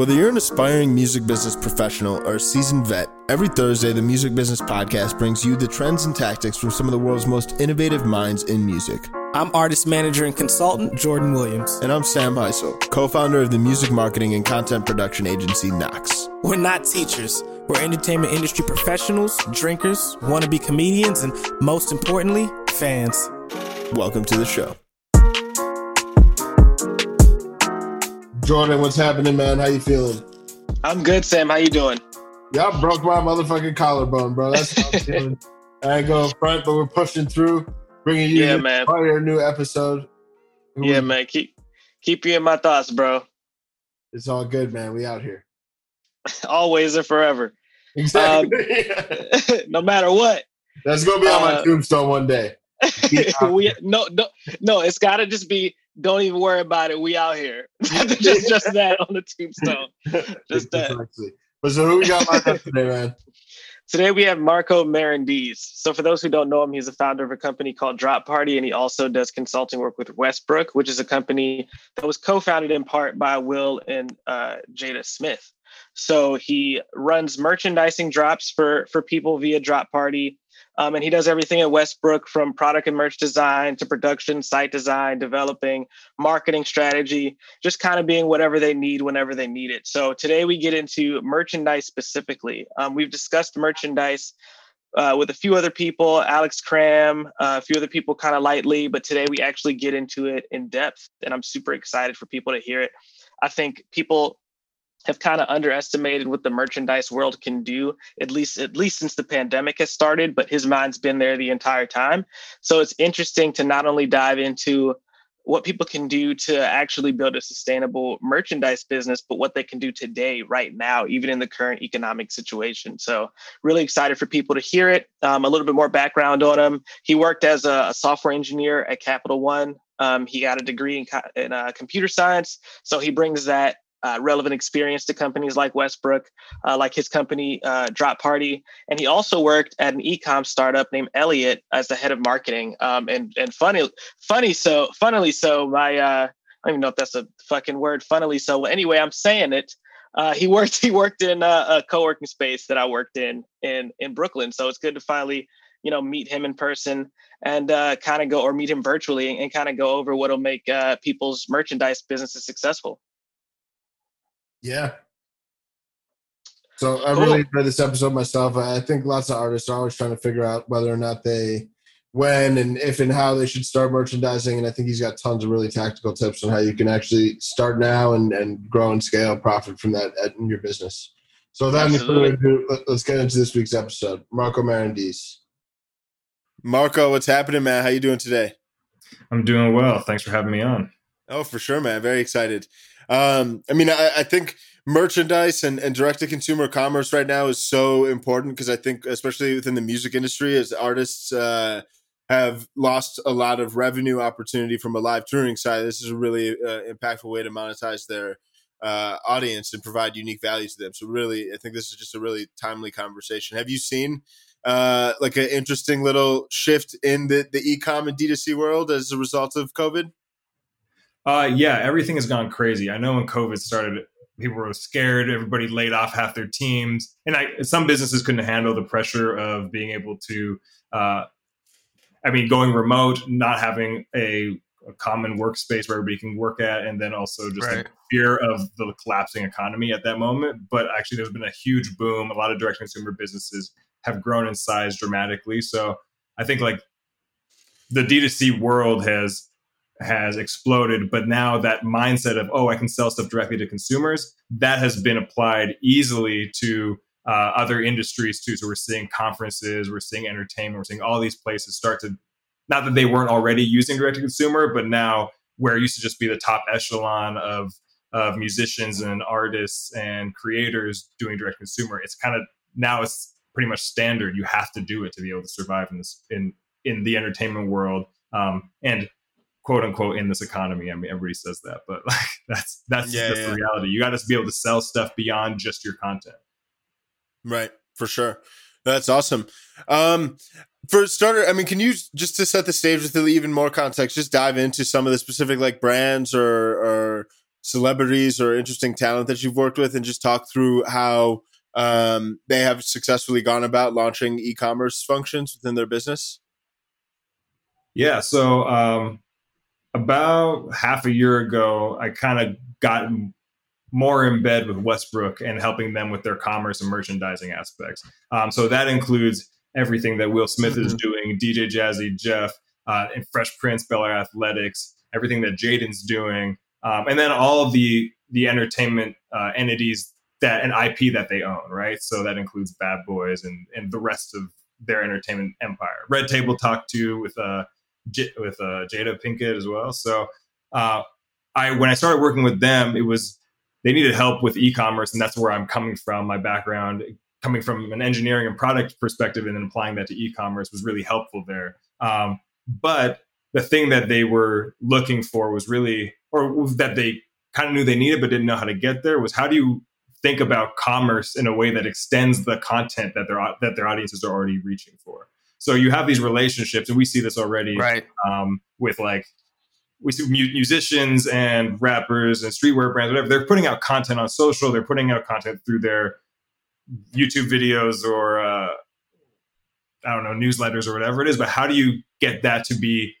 Whether you're an aspiring music business professional or a seasoned vet, every Thursday the Music Business Podcast brings you the trends and tactics from some of the world's most innovative minds in music. I'm artist manager and consultant Jordan Williams. And I'm Sam Heisel, co founder of the music marketing and content production agency Knox. We're not teachers, we're entertainment industry professionals, drinkers, wannabe comedians, and most importantly, fans. Welcome to the show. Jordan, what's happening, man? How you feeling? I'm good, Sam. How you doing? Y'all broke my motherfucking collarbone, bro. That's how I'm feeling. I ain't go front, but we're pushing through, bringing you yeah, man. a new episode. Yeah, we, man. Keep keep you in my thoughts, bro. It's all good, man. We out here. Always and forever. Exactly. Um, no matter what. That's gonna be on my uh, tombstone one day. we no no no. It's got to just be don't even worry about it. We out here. just just that on the tombstone. Just that. But so who we got lined up today, man? Today we have Marco Marandiz. So for those who don't know him, he's the founder of a company called Drop Party, and he also does consulting work with Westbrook, which is a company that was co-founded in part by Will and uh, Jada Smith. So he runs merchandising drops for for people via Drop Party. Um, and he does everything at Westbrook from product and merch design to production, site design, developing, marketing strategy, just kind of being whatever they need whenever they need it. So today we get into merchandise specifically. Um, we've discussed merchandise uh, with a few other people, Alex Cram, uh, a few other people kind of lightly, but today we actually get into it in depth. And I'm super excited for people to hear it. I think people have kind of underestimated what the merchandise world can do at least at least since the pandemic has started but his mind's been there the entire time. So it's interesting to not only dive into what people can do to actually build a sustainable merchandise business but what they can do today right now even in the current economic situation. So really excited for people to hear it um, a little bit more background on him. He worked as a, a software engineer at capital one. Um, he got a degree in, co- in uh, computer science so he brings that uh, relevant experience to companies like Westbrook, uh, like his company uh, Drop Party, and he also worked at an e-com startup named Elliot as the head of marketing. Um, and and funny, funny so funnily so my uh, I don't even know if that's a fucking word. Funnily so. Well, anyway, I'm saying it. Uh, he worked he worked in a, a co-working space that I worked in in in Brooklyn. So it's good to finally you know meet him in person and uh, kind of go or meet him virtually and, and kind of go over what'll make uh, people's merchandise businesses successful. Yeah. So I cool. really enjoyed this episode myself. I think lots of artists are always trying to figure out whether or not they, when and if and how they should start merchandising. And I think he's got tons of really tactical tips on how you can actually start now and, and grow and scale profit from that in your business. So without any further ado, let's get into this week's episode. Marco Marandiz. Marco, what's happening, man? How you doing today? I'm doing well. Thanks for having me on. Oh, for sure, man. Very excited. Um, I mean, I, I think merchandise and, and direct to consumer commerce right now is so important because I think, especially within the music industry, as artists uh, have lost a lot of revenue opportunity from a live touring side, this is a really uh, impactful way to monetize their uh, audience and provide unique value to them. So, really, I think this is just a really timely conversation. Have you seen? Uh, like an interesting little shift in the the e-com and D2C world as a result of COVID? Uh, yeah, everything has gone crazy. I know when COVID started, people were scared. Everybody laid off half their teams, and I, some businesses couldn't handle the pressure of being able to. Uh, I mean, going remote, not having a, a, common workspace where everybody can work at, and then also just right. fear of the collapsing economy at that moment. But actually, there's been a huge boom. A lot of direct consumer businesses have grown in size dramatically. So I think like the D2C world has has exploded but now that mindset of oh i can sell stuff directly to consumers that has been applied easily to uh, other industries too. So we're seeing conferences we're seeing entertainment we're seeing all these places start to not that they weren't already using direct to consumer but now where it used to just be the top echelon of of musicians and artists and creators doing direct consumer it's kind of now it's pretty much standard. You have to do it to be able to survive in this in in the entertainment world. Um, and quote unquote in this economy. I mean, everybody says that, but like that's that's yeah, yeah. the reality. You got to be able to sell stuff beyond just your content. Right, for sure. That's awesome. Um, for starter, I mean, can you just to set the stage with even more context, just dive into some of the specific like brands or or celebrities or interesting talent that you've worked with, and just talk through how um, they have successfully gone about launching e-commerce functions within their business? Yeah. So um, about half a year ago, I kind of got more in bed with Westbrook and helping them with their commerce and merchandising aspects. Um, so that includes everything that Will Smith mm-hmm. is doing, DJ Jazzy Jeff, uh, and Fresh Prince, Bel Air Athletics, everything that Jaden's doing, um, and then all of the the entertainment uh, entities that an IP that they own, right? So that includes Bad Boys and and the rest of their entertainment empire. Red Table Talk too with uh J- with uh, Jada Pinkett as well. So uh, I when I started working with them, it was they needed help with e-commerce, and that's where I'm coming from. My background, coming from an engineering and product perspective, and then applying that to e-commerce was really helpful there. Um, but the thing that they were looking for was really, or that they kind of knew they needed but didn't know how to get there, was how do you think about commerce in a way that extends the content that their that their audiences are already reaching for. So you have these relationships, and we see this already right. um, with like we see musicians and rappers and streetwear brands, whatever. They're putting out content on social. They're putting out content through their YouTube videos or uh, I don't know newsletters or whatever it is. But how do you get that to be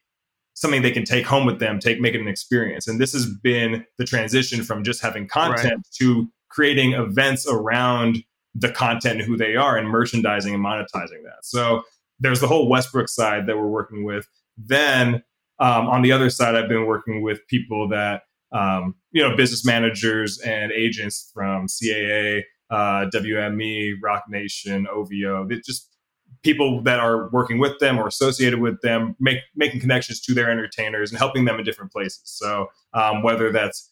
something they can take home with them, take make it an experience? And this has been the transition from just having content right. to creating events around the content and who they are and merchandising and monetizing that. So there's the whole Westbrook side that we're working with. Then um, on the other side, I've been working with people that, um, you know, business managers and agents from CAA, uh, WME, Roc Nation, OVO, just people that are working with them or associated with them, make, making connections to their entertainers and helping them in different places. So um, whether that's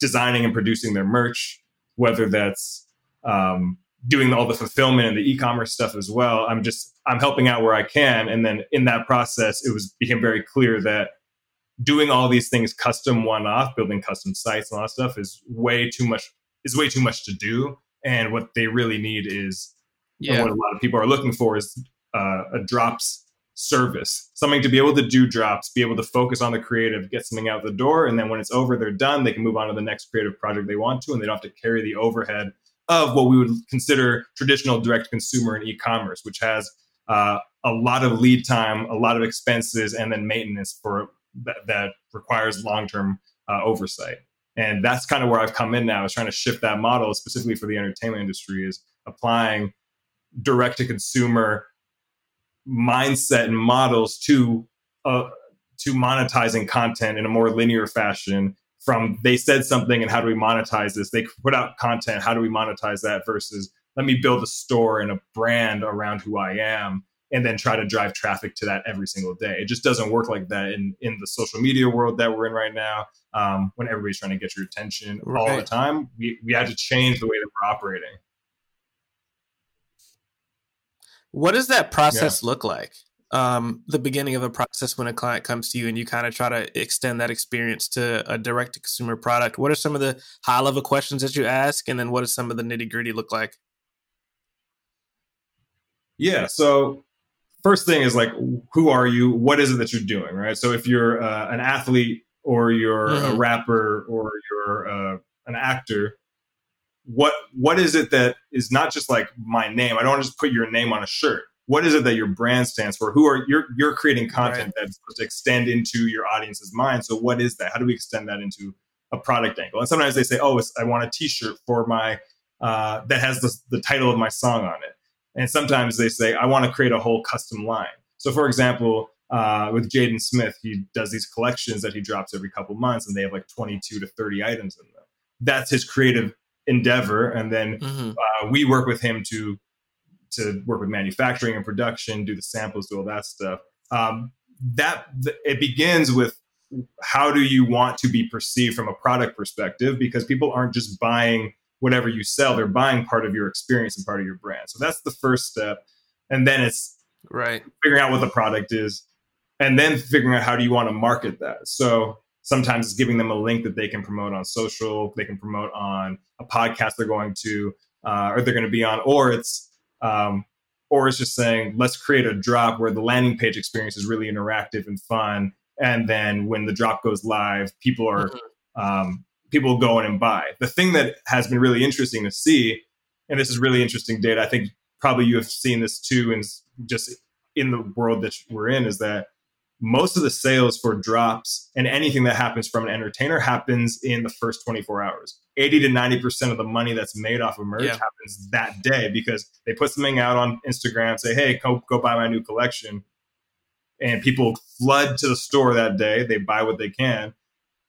designing and producing their merch, whether that's um, doing all the fulfillment and the e-commerce stuff as well. I'm just I'm helping out where I can, and then in that process, it was became very clear that doing all these things custom one off, building custom sites and all that stuff is way too much is way too much to do. And what they really need is yeah. what a lot of people are looking for is uh, a drops service, something to be able to do drops, be able to focus on the creative, get something out the door, and then when it's over, they're done. They can move on to the next creative project they want to, and they don't have to carry the overhead of what we would consider traditional direct consumer and e-commerce, which has uh, a lot of lead time, a lot of expenses, and then maintenance for that, that requires long-term uh, oversight. And that's kind of where I've come in now is trying to shift that model specifically for the entertainment industry is applying direct to consumer mindset and models to uh, to monetizing content in a more linear fashion from they said something and how do we monetize this? They put out content. How do we monetize that versus let me build a store and a brand around who I am and then try to drive traffic to that every single day. It just doesn't work like that in, in the social media world that we're in right now. Um, when everybody's trying to get your attention right. all the time, we, we had to change the way that we're operating. What does that process yeah. look like? Um, the beginning of a process when a client comes to you and you kind of try to extend that experience to a direct to consumer product? What are some of the high level questions that you ask? And then what does some of the nitty gritty look like? Yeah. So, first thing is like, who are you? What is it that you're doing? Right. So, if you're uh, an athlete or you're mm-hmm. a rapper or you're uh, an actor, what what is it that is not just like my name? I don't want to just put your name on a shirt what is it that your brand stands for? Who are you're you're creating content right. that's supposed to extend into your audience's mind. So what is that? How do we extend that into a product angle? And sometimes they say, "Oh, I want a T-shirt for my uh, that has the, the title of my song on it." And sometimes they say, "I want to create a whole custom line." So, for example, uh, with Jaden Smith, he does these collections that he drops every couple months, and they have like 22 to 30 items in them. That's his creative endeavor, and then mm-hmm. uh, we work with him to to work with manufacturing and production, do the samples, do all that stuff. Um, that it begins with how do you want to be perceived from a product perspective because people aren't just buying whatever you sell they're buying part of your experience and part of your brand. So that's the first step. And then it's right. figuring out what the product is and then figuring out how do you want to market that. So sometimes it's giving them a link that they can promote on social they can promote on a podcast they're going to uh, or they're going to be on or it's um, or it's just saying, let's create a drop where the landing page experience is really interactive and fun. And then when the drop goes live, people are, mm-hmm. um, people go in and buy. The thing that has been really interesting to see, and this is really interesting data, I think probably you have seen this too, and just in the world that we're in, is that most of the sales for drops and anything that happens from an entertainer happens in the first 24 hours. 80 to 90% of the money that's made off of merch yeah. happens that day because they put something out on Instagram, say, hey, go, go buy my new collection. And people flood to the store that day. They buy what they can.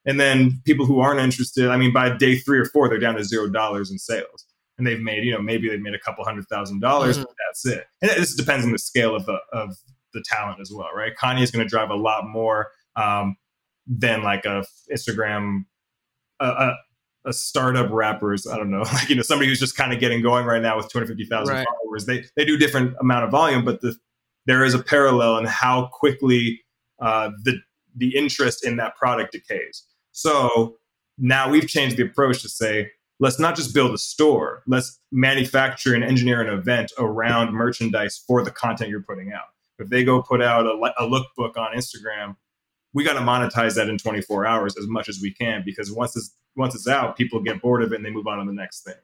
And then people who aren't interested, I mean, by day three or four, they're down to zero dollars in sales. And they've made, you know, maybe they've made a couple hundred thousand dollars, mm-hmm. but that's it. And this depends on the scale of the of the talent as well, right? Kanye is going to drive a lot more um, than like a Instagram, a, a, a, startup rappers. I don't know, like you know, somebody who's just kind of getting going right now with two hundred fifty thousand right. followers. They they do different amount of volume, but the there is a parallel in how quickly uh, the the interest in that product decays. So now we've changed the approach to say let's not just build a store let's manufacture and engineer an event around merchandise for the content you're putting out if they go put out a, a lookbook on Instagram, we got to monetize that in 24 hours as much as we can because once it's once it's out, people get bored of it and they move on to the next thing.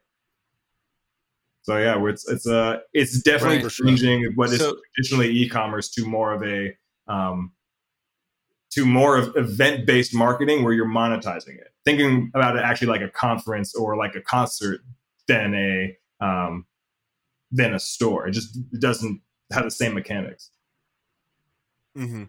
So yeah, it's it's uh it's definitely right, changing what is so, traditionally e-commerce to more of a um, to more of event based marketing where you're monetizing it. Thinking about it actually like a conference or like a concert than a um, than a store. It just doesn't have the same mechanics. Mm-hmm.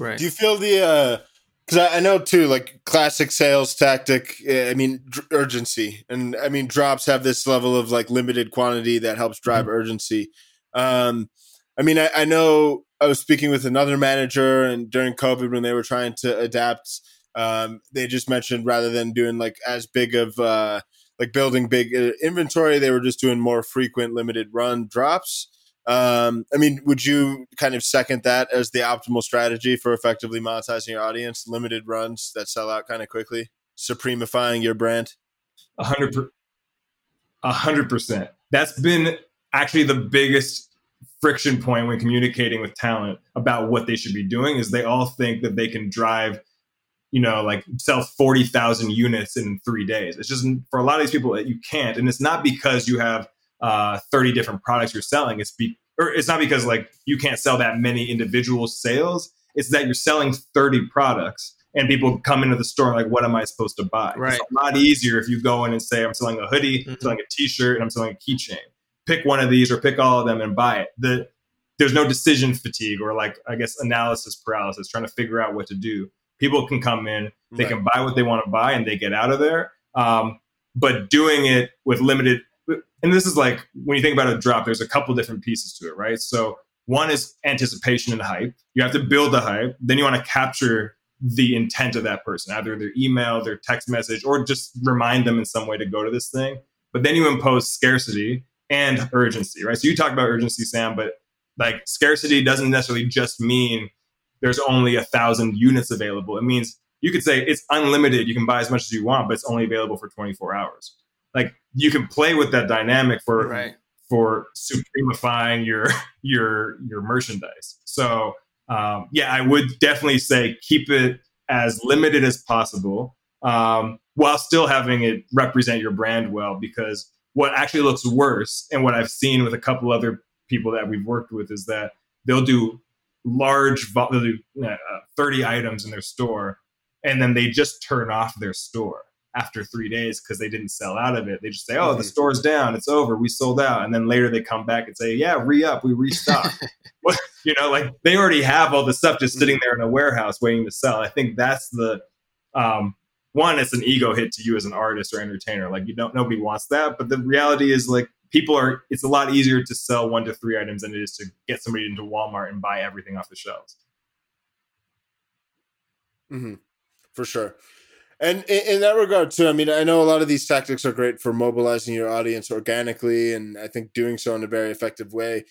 Right. Do you feel the? Because uh, I, I, know too, like classic sales tactic. Eh, I mean, urgency, and I mean drops have this level of like limited quantity that helps drive mm-hmm. urgency. Um, I mean, I, I know I was speaking with another manager, and during COVID when they were trying to adapt, um, they just mentioned rather than doing like as big of uh, like building big uh, inventory, they were just doing more frequent limited run drops. Um, I mean, would you kind of second that as the optimal strategy for effectively monetizing your audience? Limited runs that sell out kind of quickly, supremifying your brand. A hundred, a hundred percent. That's been actually the biggest friction point when communicating with talent about what they should be doing. Is they all think that they can drive, you know, like sell forty thousand units in three days. It's just for a lot of these people that you can't, and it's not because you have uh, 30 different products you're selling. It's be, or it's not because like you can't sell that many individual sales. It's that you're selling 30 products and people come into the store like, what am I supposed to buy? Right. It's a lot easier if you go in and say, I'm selling a hoodie, mm-hmm. I'm selling a t-shirt, and I'm selling a keychain. Pick one of these or pick all of them and buy it. The, there's no decision fatigue or like, I guess, analysis paralysis, trying to figure out what to do. People can come in, they right. can buy what they want to buy and they get out of there. Um, but doing it with limited and this is like when you think about a drop, there's a couple different pieces to it, right? So one is anticipation and hype. You have to build the hype. Then you want to capture the intent of that person, either their email, their text message, or just remind them in some way to go to this thing. But then you impose scarcity and urgency, right? So you talk about urgency, Sam, but like scarcity doesn't necessarily just mean there's only a thousand units available. It means you could say it's unlimited. You can buy as much as you want, but it's only available for 24 hours like you can play with that dynamic for right. for supremifying your your your merchandise. So um, yeah, I would definitely say keep it as limited as possible um, while still having it represent your brand well. Because what actually looks worse, and what I've seen with a couple other people that we've worked with, is that they'll do large, they'll do uh, 30 items in their store, and then they just turn off their store after three days because they didn't sell out of it. They just say, "Oh, the mm-hmm. store's down. It's over. We sold out." And then later they come back and say, "Yeah, re up. We restocked." you know, like they already have all the stuff just sitting mm-hmm. there in a warehouse waiting to sell. I think that's the um, one. It's an ego hit to you as an artist or entertainer. Like you don't nobody wants that, but the reality is like people are. It's a lot easier to sell one to three items than it is to get somebody into Walmart and buy everything off the shelves. Mm-hmm. For sure. And in, that regard, too, I mean, I know a lot of these tactics are great for mobilizing your audience organically, and I think doing so in a very effective way.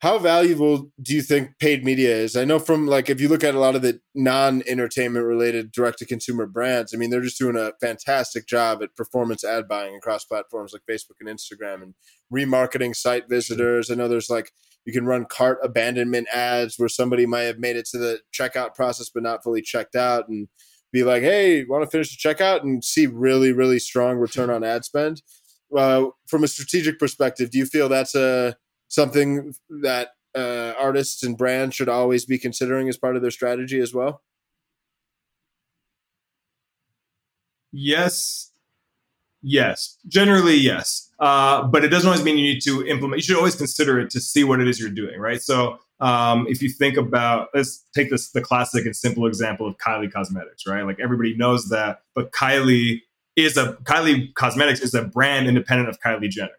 How valuable do you think paid media is? I know from like if you look at a lot of the non-entertainment related direct-to-consumer brands, I mean, they're just doing a fantastic job at performance ad buying across platforms like Facebook and Instagram, and remarketing site visitors. I know there's like you can run cart abandonment ads where somebody might have made it to the checkout process but not fully checked out and be like, hey, want to finish the checkout and see really, really strong return on ad spend. Uh, from a strategic perspective, do you feel that's a something that uh, artists and brands should always be considering as part of their strategy as well? Yes. Yes. Generally, yes. Uh, but it doesn't always mean you need to implement. You should always consider it to see what it is you're doing, right? So um, if you think about, let's take this the classic and simple example of Kylie Cosmetics, right? Like everybody knows that, but Kylie is a Kylie Cosmetics is a brand independent of Kylie Jenner.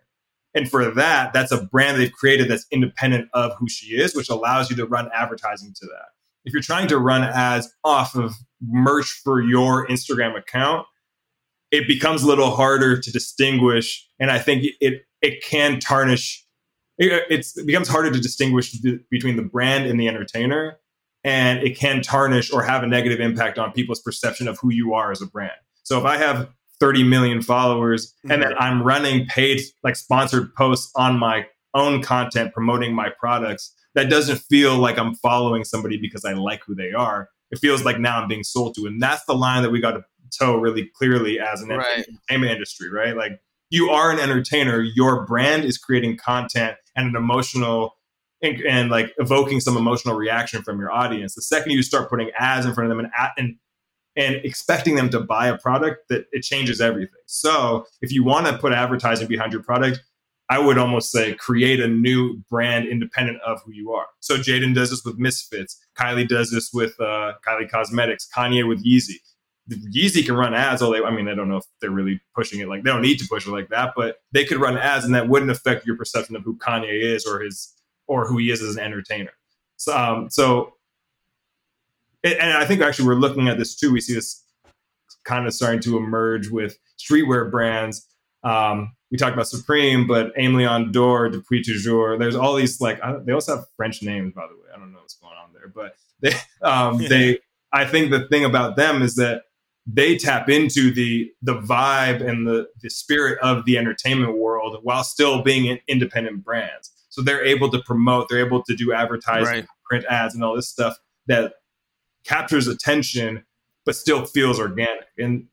And for that, that's a brand they've created that's independent of who she is, which allows you to run advertising to that. If you're trying to run ads off of merch for your Instagram account, it becomes a little harder to distinguish. And I think it it can tarnish it becomes harder to distinguish the, between the brand and the entertainer and it can tarnish or have a negative impact on people's perception of who you are as a brand so if i have 30 million followers mm-hmm. and then i'm running paid like sponsored posts on my own content promoting my products that doesn't feel like i'm following somebody because i like who they are it feels like now i'm being sold to and that's the line that we got to toe really clearly as an right. entertainment industry right like you are an entertainer your brand is creating content and an emotional and, and, like evoking some emotional reaction from your audience. The second you start putting ads in front of them and and and expecting them to buy a product, that it changes everything. So if you want to put advertising behind your product, I would almost say create a new brand independent of who you are. So Jaden does this with Misfits. Kylie does this with uh, Kylie Cosmetics. Kanye with Yeezy. Yeezy can run ads all they. I mean, I don't know if they're really pushing it like they don't need to push it like that, but they could run ads, and that wouldn't affect your perception of who Kanye is or his or who he is as an entertainer. So, um, so, and I think actually we're looking at this too. We see this kind of starting to emerge with streetwear brands. Um, we talked about Supreme, but Aime Leon Dore, Depuis Toujours. There's all these like they also have French names, by the way. I don't know what's going on there, but they um, yeah. they. I think the thing about them is that they tap into the the vibe and the the spirit of the entertainment world while still being independent brands. So they're able to promote, they're able to do advertising, right. print ads, and all this stuff that captures attention, but still feels organic. And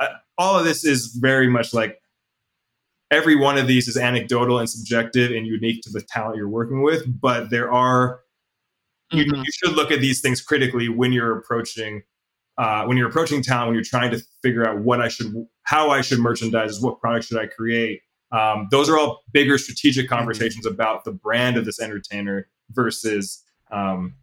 uh, all of this is very much like every one of these is anecdotal and subjective and unique to the talent you're working with. But there are mm-hmm. you, you should look at these things critically when you're approaching uh, when you're approaching town, when you're trying to figure out what I should, how I should merchandise, what product should I create. Um, those are all bigger strategic mm-hmm. conversations mm-hmm. about the brand of this entertainer versus, um,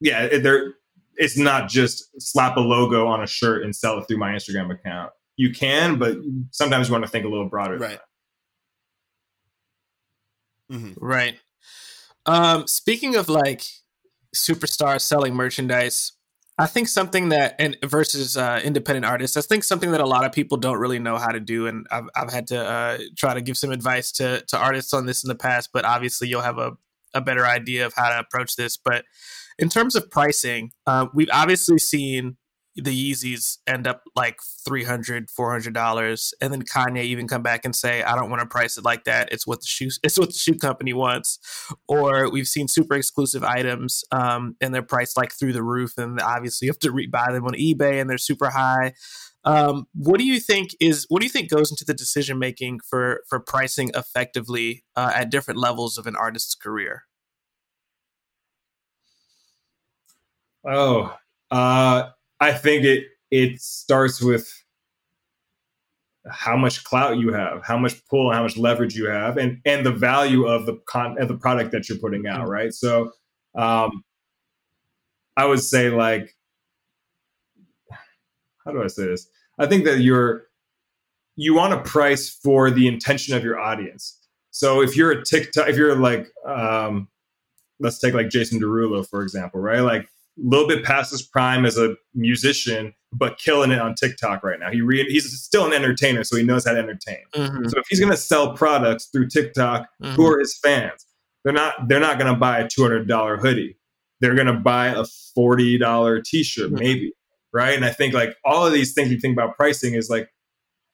yeah, there. It's not just slap a logo on a shirt and sell it through my Instagram account. You can, but sometimes you want to think a little broader. Right. Mm-hmm. Right. Um, speaking of like superstars selling merchandise, I think something that and versus uh, independent artists, I think something that a lot of people don't really know how to do, and I've I've had to uh, try to give some advice to to artists on this in the past, but obviously you'll have a a better idea of how to approach this. But in terms of pricing, uh, we've obviously seen the Yeezys end up like 300 $400 and then Kanye even come back and say I don't want to price it like that. It's what the shoe it's what the shoe company wants. Or we've seen super exclusive items um, and they're priced like through the roof and obviously you have to re- buy them on eBay and they're super high. Um, what do you think is what do you think goes into the decision making for for pricing effectively uh, at different levels of an artist's career? Oh uh I think it it starts with how much clout you have, how much pull, how much leverage you have, and and the value of the con of the product that you're putting out, mm-hmm. right? So, um, I would say like, how do I say this? I think that you're you want to price for the intention of your audience. So if you're a TikTok, if you're like, um, let's take like Jason Derulo for example, right? Like a little bit past his prime as a musician, but killing it on TikTok right now. He re- he's still an entertainer, so he knows how to entertain. Mm-hmm. So if he's going to sell products through TikTok, mm-hmm. who are his fans? They're not. They're not going to buy a two hundred dollar hoodie. They're going to buy a forty dollar t shirt, mm-hmm. maybe. Right. And I think like all of these things you think about pricing is like,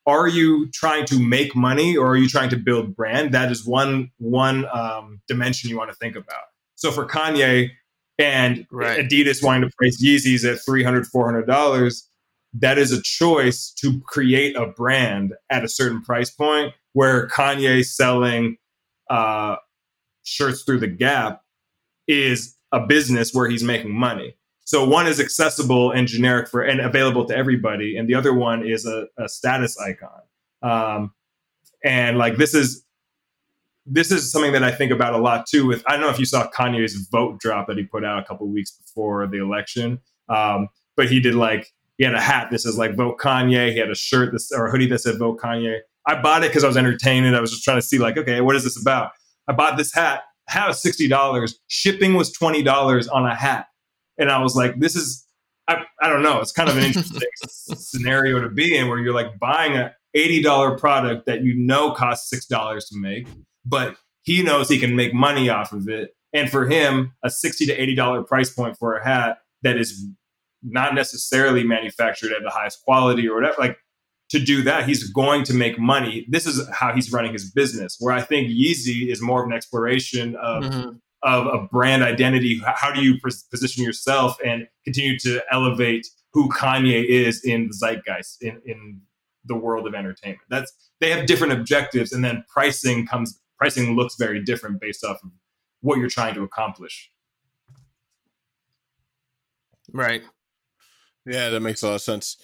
are you trying to make money or are you trying to build brand? That is one one um, dimension you want to think about. So for Kanye, and right. Adidas wanting to price Yeezys at $300, $400, that is a choice to create a brand at a certain price point where Kanye selling uh, shirts through the gap is a business where he's making money. So one is accessible and generic for and available to everybody, and the other one is a, a status icon. Um, and like this is this is something that I think about a lot too. With I don't know if you saw Kanye's vote drop that he put out a couple weeks before the election, um, but he did like he had a hat that says like vote Kanye. He had a shirt that, or a hoodie that said vote Kanye. I bought it because I was entertained and I was just trying to see like okay, what is this about? I bought this hat. Hat was sixty dollars. Shipping was twenty dollars on a hat, and I was like, this is I, I don't know. It's kind of an interesting scenario to be in where you're like buying a $80 product that you know costs $6 to make but he knows he can make money off of it. And for him, a sixty to eighty dollar price point for a hat that is not necessarily manufactured at the highest quality or whatever, like to do that, he's going to make money. This is how he's running his business. Where I think Yeezy is more of an exploration of mm-hmm. of a brand identity. How do you position yourself and continue to elevate who Kanye is in the zeitgeist in in the world of entertainment? That's they have different objectives, and then pricing comes pricing looks very different based off of what you're trying to accomplish. Right. Yeah, that makes a lot of sense.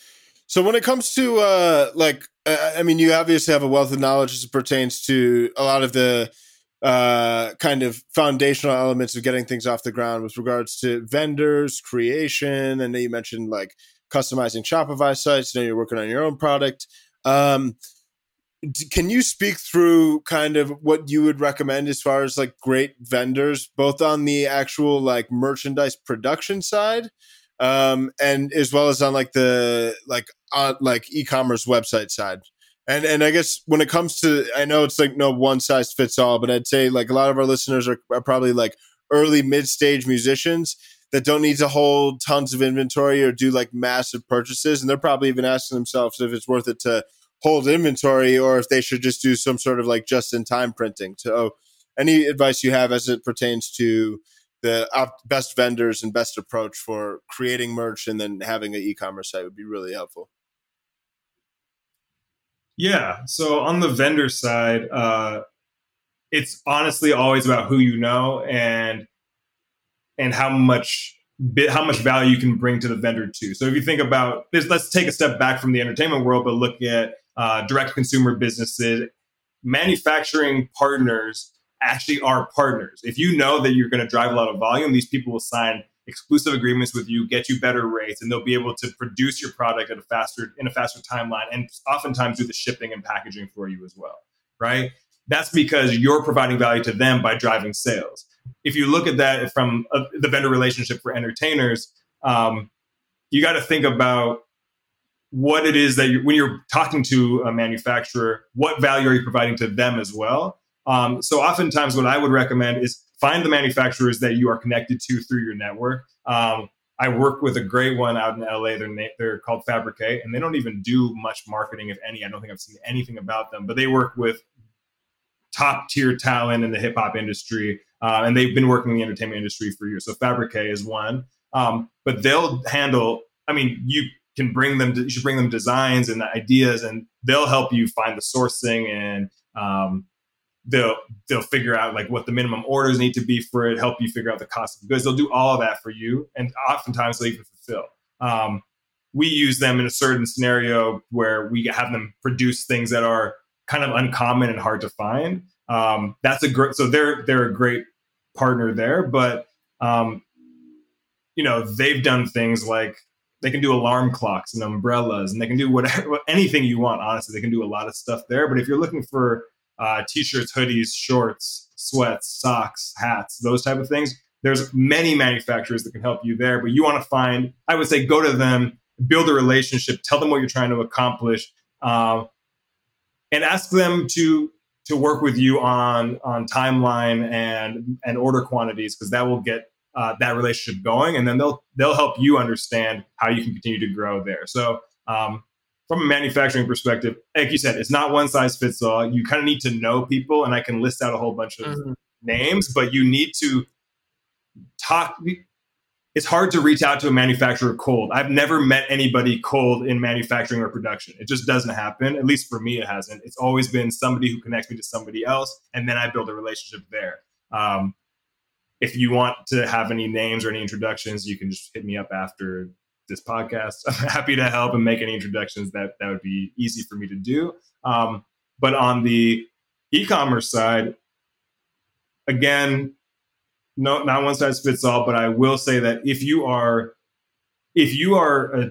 So when it comes to uh like I mean you obviously have a wealth of knowledge as it pertains to a lot of the uh kind of foundational elements of getting things off the ground with regards to vendors, creation, and then you mentioned like customizing Shopify sites, now you're working on your own product. Um can you speak through kind of what you would recommend as far as like great vendors both on the actual like merchandise production side um and as well as on like the like on like e-commerce website side? And and i guess when it comes to i know it's like no one size fits all but i'd say like a lot of our listeners are, are probably like early mid-stage musicians that don't need to hold tons of inventory or do like massive purchases and they're probably even asking themselves if it's worth it to hold inventory or if they should just do some sort of like just in time printing. So, any advice you have as it pertains to the best vendors and best approach for creating merch and then having an e-commerce site would be really helpful. Yeah. So on the vendor side, uh, it's honestly always about who you know and and how much how much value you can bring to the vendor too. So if you think about this, let's take a step back from the entertainment world, but look at uh, direct consumer businesses, manufacturing partners actually are partners. If you know that you're going to drive a lot of volume, these people will sign exclusive agreements with you, get you better rates, and they'll be able to produce your product at a faster in a faster timeline, and oftentimes do the shipping and packaging for you as well. Right? That's because you're providing value to them by driving sales. If you look at that from a, the vendor relationship for entertainers, um, you got to think about what it is that you, when you're talking to a manufacturer, what value are you providing to them as well? Um, so oftentimes, what I would recommend is find the manufacturers that you are connected to through your network. Um, I work with a great one out in LA. They're na- they're called Fabricate, and they don't even do much marketing, if any. I don't think I've seen anything about them, but they work with top tier talent in the hip hop industry, uh, and they've been working in the entertainment industry for years. So Fabricate is one, um, but they'll handle. I mean, you can bring them to, you should bring them designs and ideas and they'll help you find the sourcing and um, they'll they'll figure out like what the minimum orders need to be for it help you figure out the cost of goods. They'll do all of that for you and oftentimes they'll even fulfill. Um, we use them in a certain scenario where we have them produce things that are kind of uncommon and hard to find. Um, that's a great so they're they're a great partner there but um, you know they've done things like they can do alarm clocks and umbrellas and they can do whatever anything you want honestly. They can do a lot of stuff there but if you're looking for uh, t-shirts hoodies shorts sweats socks hats those type of things there's many manufacturers that can help you there but you want to find i would say go to them build a relationship tell them what you're trying to accomplish uh, and ask them to to work with you on on timeline and and order quantities because that will get uh, that relationship going, and then they'll they'll help you understand how you can continue to grow there. So um, from a manufacturing perspective, like you said, it's not one size fits all. You kind of need to know people, and I can list out a whole bunch of mm-hmm. names, but you need to talk. it's hard to reach out to a manufacturer cold. I've never met anybody cold in manufacturing or production. It just doesn't happen. At least for me, it hasn't. It's always been somebody who connects me to somebody else, and then I build a relationship there. Um, if you want to have any names or any introductions, you can just hit me up after this podcast. I'm happy to help and make any introductions that that would be easy for me to do. Um, but on the e-commerce side, again, no, not one size fits all. But I will say that if you are if you are a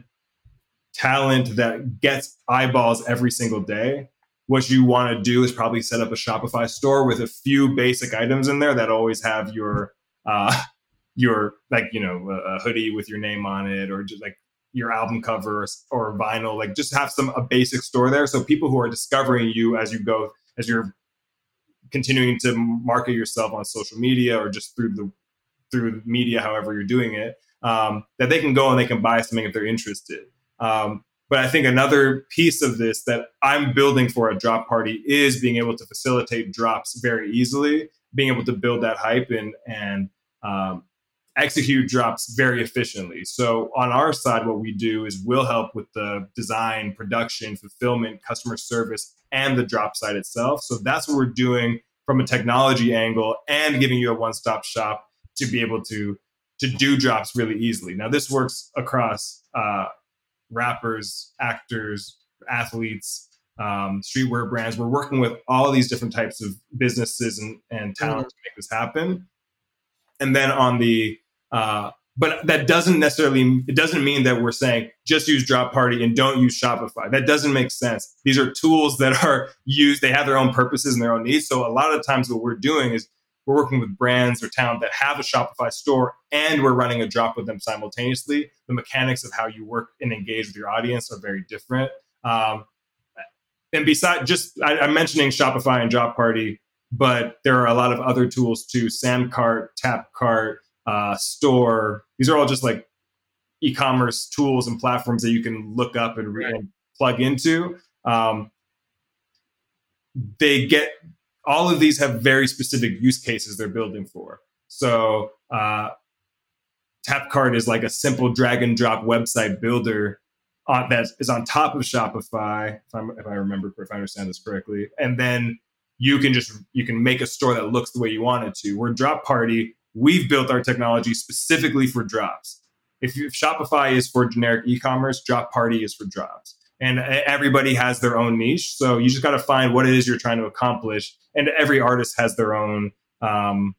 talent that gets eyeballs every single day, what you want to do is probably set up a Shopify store with a few basic items in there that always have your uh, your like you know a, hoodie with your name on it or just like your album cover or, or vinyl like just have some a basic store there. So people who are discovering you as you go as you're continuing to market yourself on social media or just through the through media however you're doing it um, that they can go and they can buy something if they're interested. Um, but i think another piece of this that i'm building for a drop party is being able to facilitate drops very easily being able to build that hype and and um, execute drops very efficiently. So on our side, what we do is we'll help with the design, production, fulfillment, customer service, and the drop site itself. So that's what we're doing from a technology angle and giving you a one-stop shop to be able to to do drops really easily. Now this works across uh, rappers, actors, athletes, um, streetwear brands. We're working with all these different types of businesses and, and talent mm-hmm. to make this happen. And then on the uh, but that doesn't necessarily it doesn't mean that we're saying just use drop party and don't use shopify that doesn't make sense these are tools that are used they have their own purposes and their own needs so a lot of times what we're doing is we're working with brands or talent that have a shopify store and we're running a drop with them simultaneously the mechanics of how you work and engage with your audience are very different um, and besides just I, i'm mentioning shopify and Drop party but there are a lot of other tools too sandcart tapcart uh, store. These are all just like e-commerce tools and platforms that you can look up and, re- and plug into. Um, they get all of these have very specific use cases they're building for. So uh, Tapcart is like a simple drag and drop website builder that is on top of Shopify, if, if i remember, if I understand this correctly, and then you can just you can make a store that looks the way you want it to. We're Drop Party we've built our technology specifically for drops. If, if Shopify is for generic e-commerce, Drop Party is for drops. And everybody has their own niche. So you just got to find what it is you're trying to accomplish. And every artist has their own um,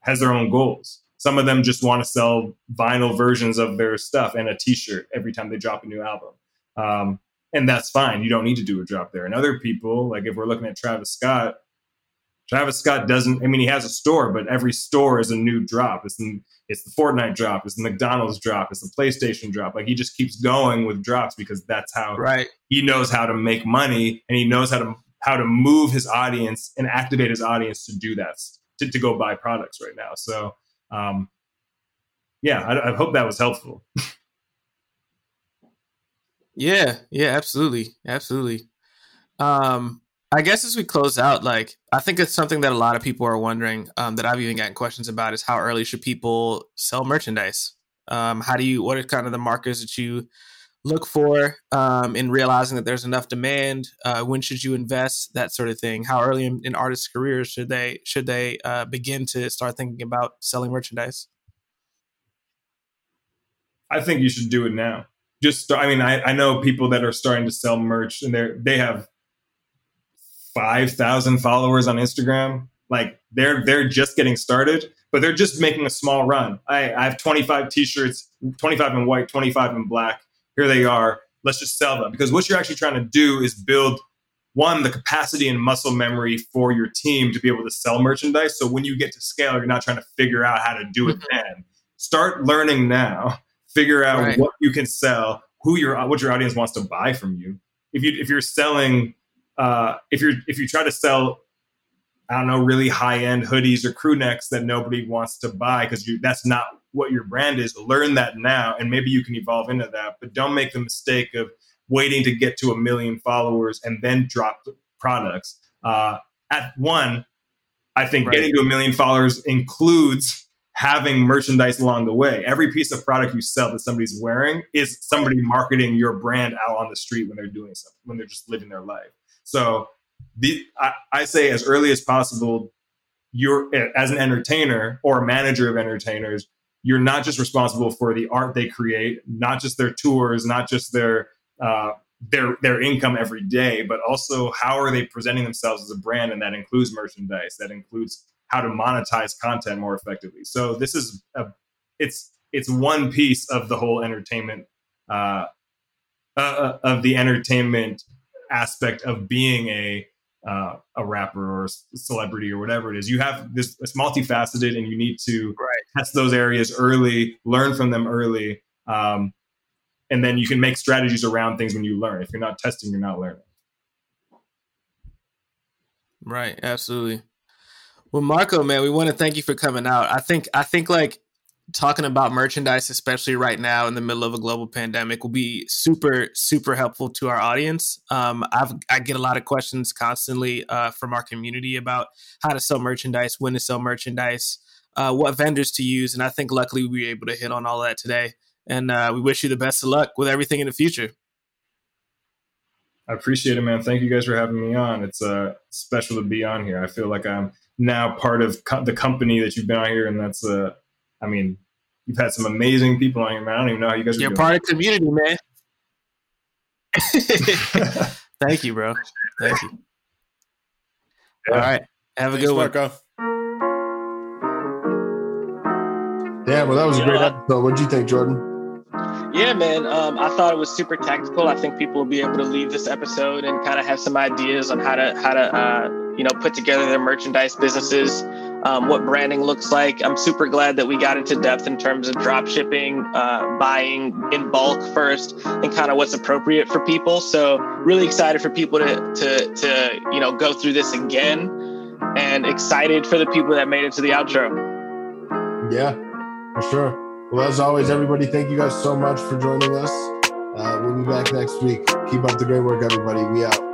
has their own goals. Some of them just want to sell vinyl versions of their stuff and a T-shirt every time they drop a new album, um, and that's fine. You don't need to do a drop there. And other people, like if we're looking at Travis Scott, Travis Scott doesn't. I mean, he has a store, but every store is a new drop. It's the, it's the Fortnite drop. It's the McDonald's drop. It's the PlayStation drop. Like he just keeps going with drops because that's how right. he knows how to make money and he knows how to how to move his audience and activate his audience to do that to, to go buy products right now. So, um, yeah, I, I hope that was helpful. yeah, yeah, absolutely, absolutely. Um, I guess as we close out, like I think it's something that a lot of people are wondering. Um, that I've even gotten questions about is how early should people sell merchandise? Um, how do you? What are kind of the markers that you look for um, in realizing that there's enough demand? Uh, when should you invest? That sort of thing. How early in, in artists' careers should they should they uh, begin to start thinking about selling merchandise? I think you should do it now. Just, I mean, I, I know people that are starting to sell merch, and they they have 5,000 followers on Instagram. Like they're they're just getting started, but they're just making a small run. I, I have 25 t-shirts, 25 in white, 25 in black. Here they are. Let's just sell them because what you're actually trying to do is build one the capacity and muscle memory for your team to be able to sell merchandise. So when you get to scale, you're not trying to figure out how to do it mm-hmm. then. Start learning now. Figure out right. what you can sell, who your what your audience wants to buy from you. If you if you're selling uh, if you're if you try to sell I don't know, really high end hoodies or crew necks that nobody wants to buy because that's not what your brand is. Learn that now, and maybe you can evolve into that. But don't make the mistake of waiting to get to a million followers and then drop the products. Uh, at one, I think right. getting to a million followers includes having merchandise along the way. Every piece of product you sell that somebody's wearing is somebody marketing your brand out on the street when they're doing something, when they're just living their life. So the I, I say as early as possible, you're as an entertainer or a manager of entertainers, you're not just responsible for the art they create, not just their tours, not just their uh, their their income every day, but also how are they presenting themselves as a brand, and that includes merchandise, that includes how to monetize content more effectively. So this is a it's it's one piece of the whole entertainment uh, uh, uh of the entertainment aspect of being a uh, a rapper or a celebrity or whatever it is. You have this it's multifaceted, and you need to right. test those areas early, learn from them early, um, and then you can make strategies around things when you learn. If you're not testing, you're not learning. Right. Absolutely. Well, Marco, man, we want to thank you for coming out. I think I think like talking about merchandise, especially right now in the middle of a global pandemic, will be super, super helpful to our audience. Um, I've, I get a lot of questions constantly uh, from our community about how to sell merchandise, when to sell merchandise, uh, what vendors to use. And I think luckily we were able to hit on all that today. And uh, we wish you the best of luck with everything in the future. I appreciate it, man. Thank you guys for having me on. It's uh, special to be on here. I feel like I'm now part of co- the company that you've been on here, and that's uh, I mean, you've had some amazing people on here, man. I don't even know how you guys. You're part of the community, man. Thank you, bro. Thank you. Yeah. All right, have Thanks, a good Marco. one. Yeah, well, that was a great episode. What did you think, Jordan? Yeah, man. Um, I thought it was super tactical. I think people will be able to leave this episode and kind of have some ideas on how to how to uh, you know put together their merchandise businesses, um, what branding looks like. I'm super glad that we got into depth in terms of drop shipping, uh, buying in bulk first, and kind of what's appropriate for people. So really excited for people to to to you know go through this again, and excited for the people that made it to the outro. Yeah, for sure. Well, as always, everybody, thank you guys so much for joining us. Uh, we'll be back next week. Keep up the great work, everybody. We out.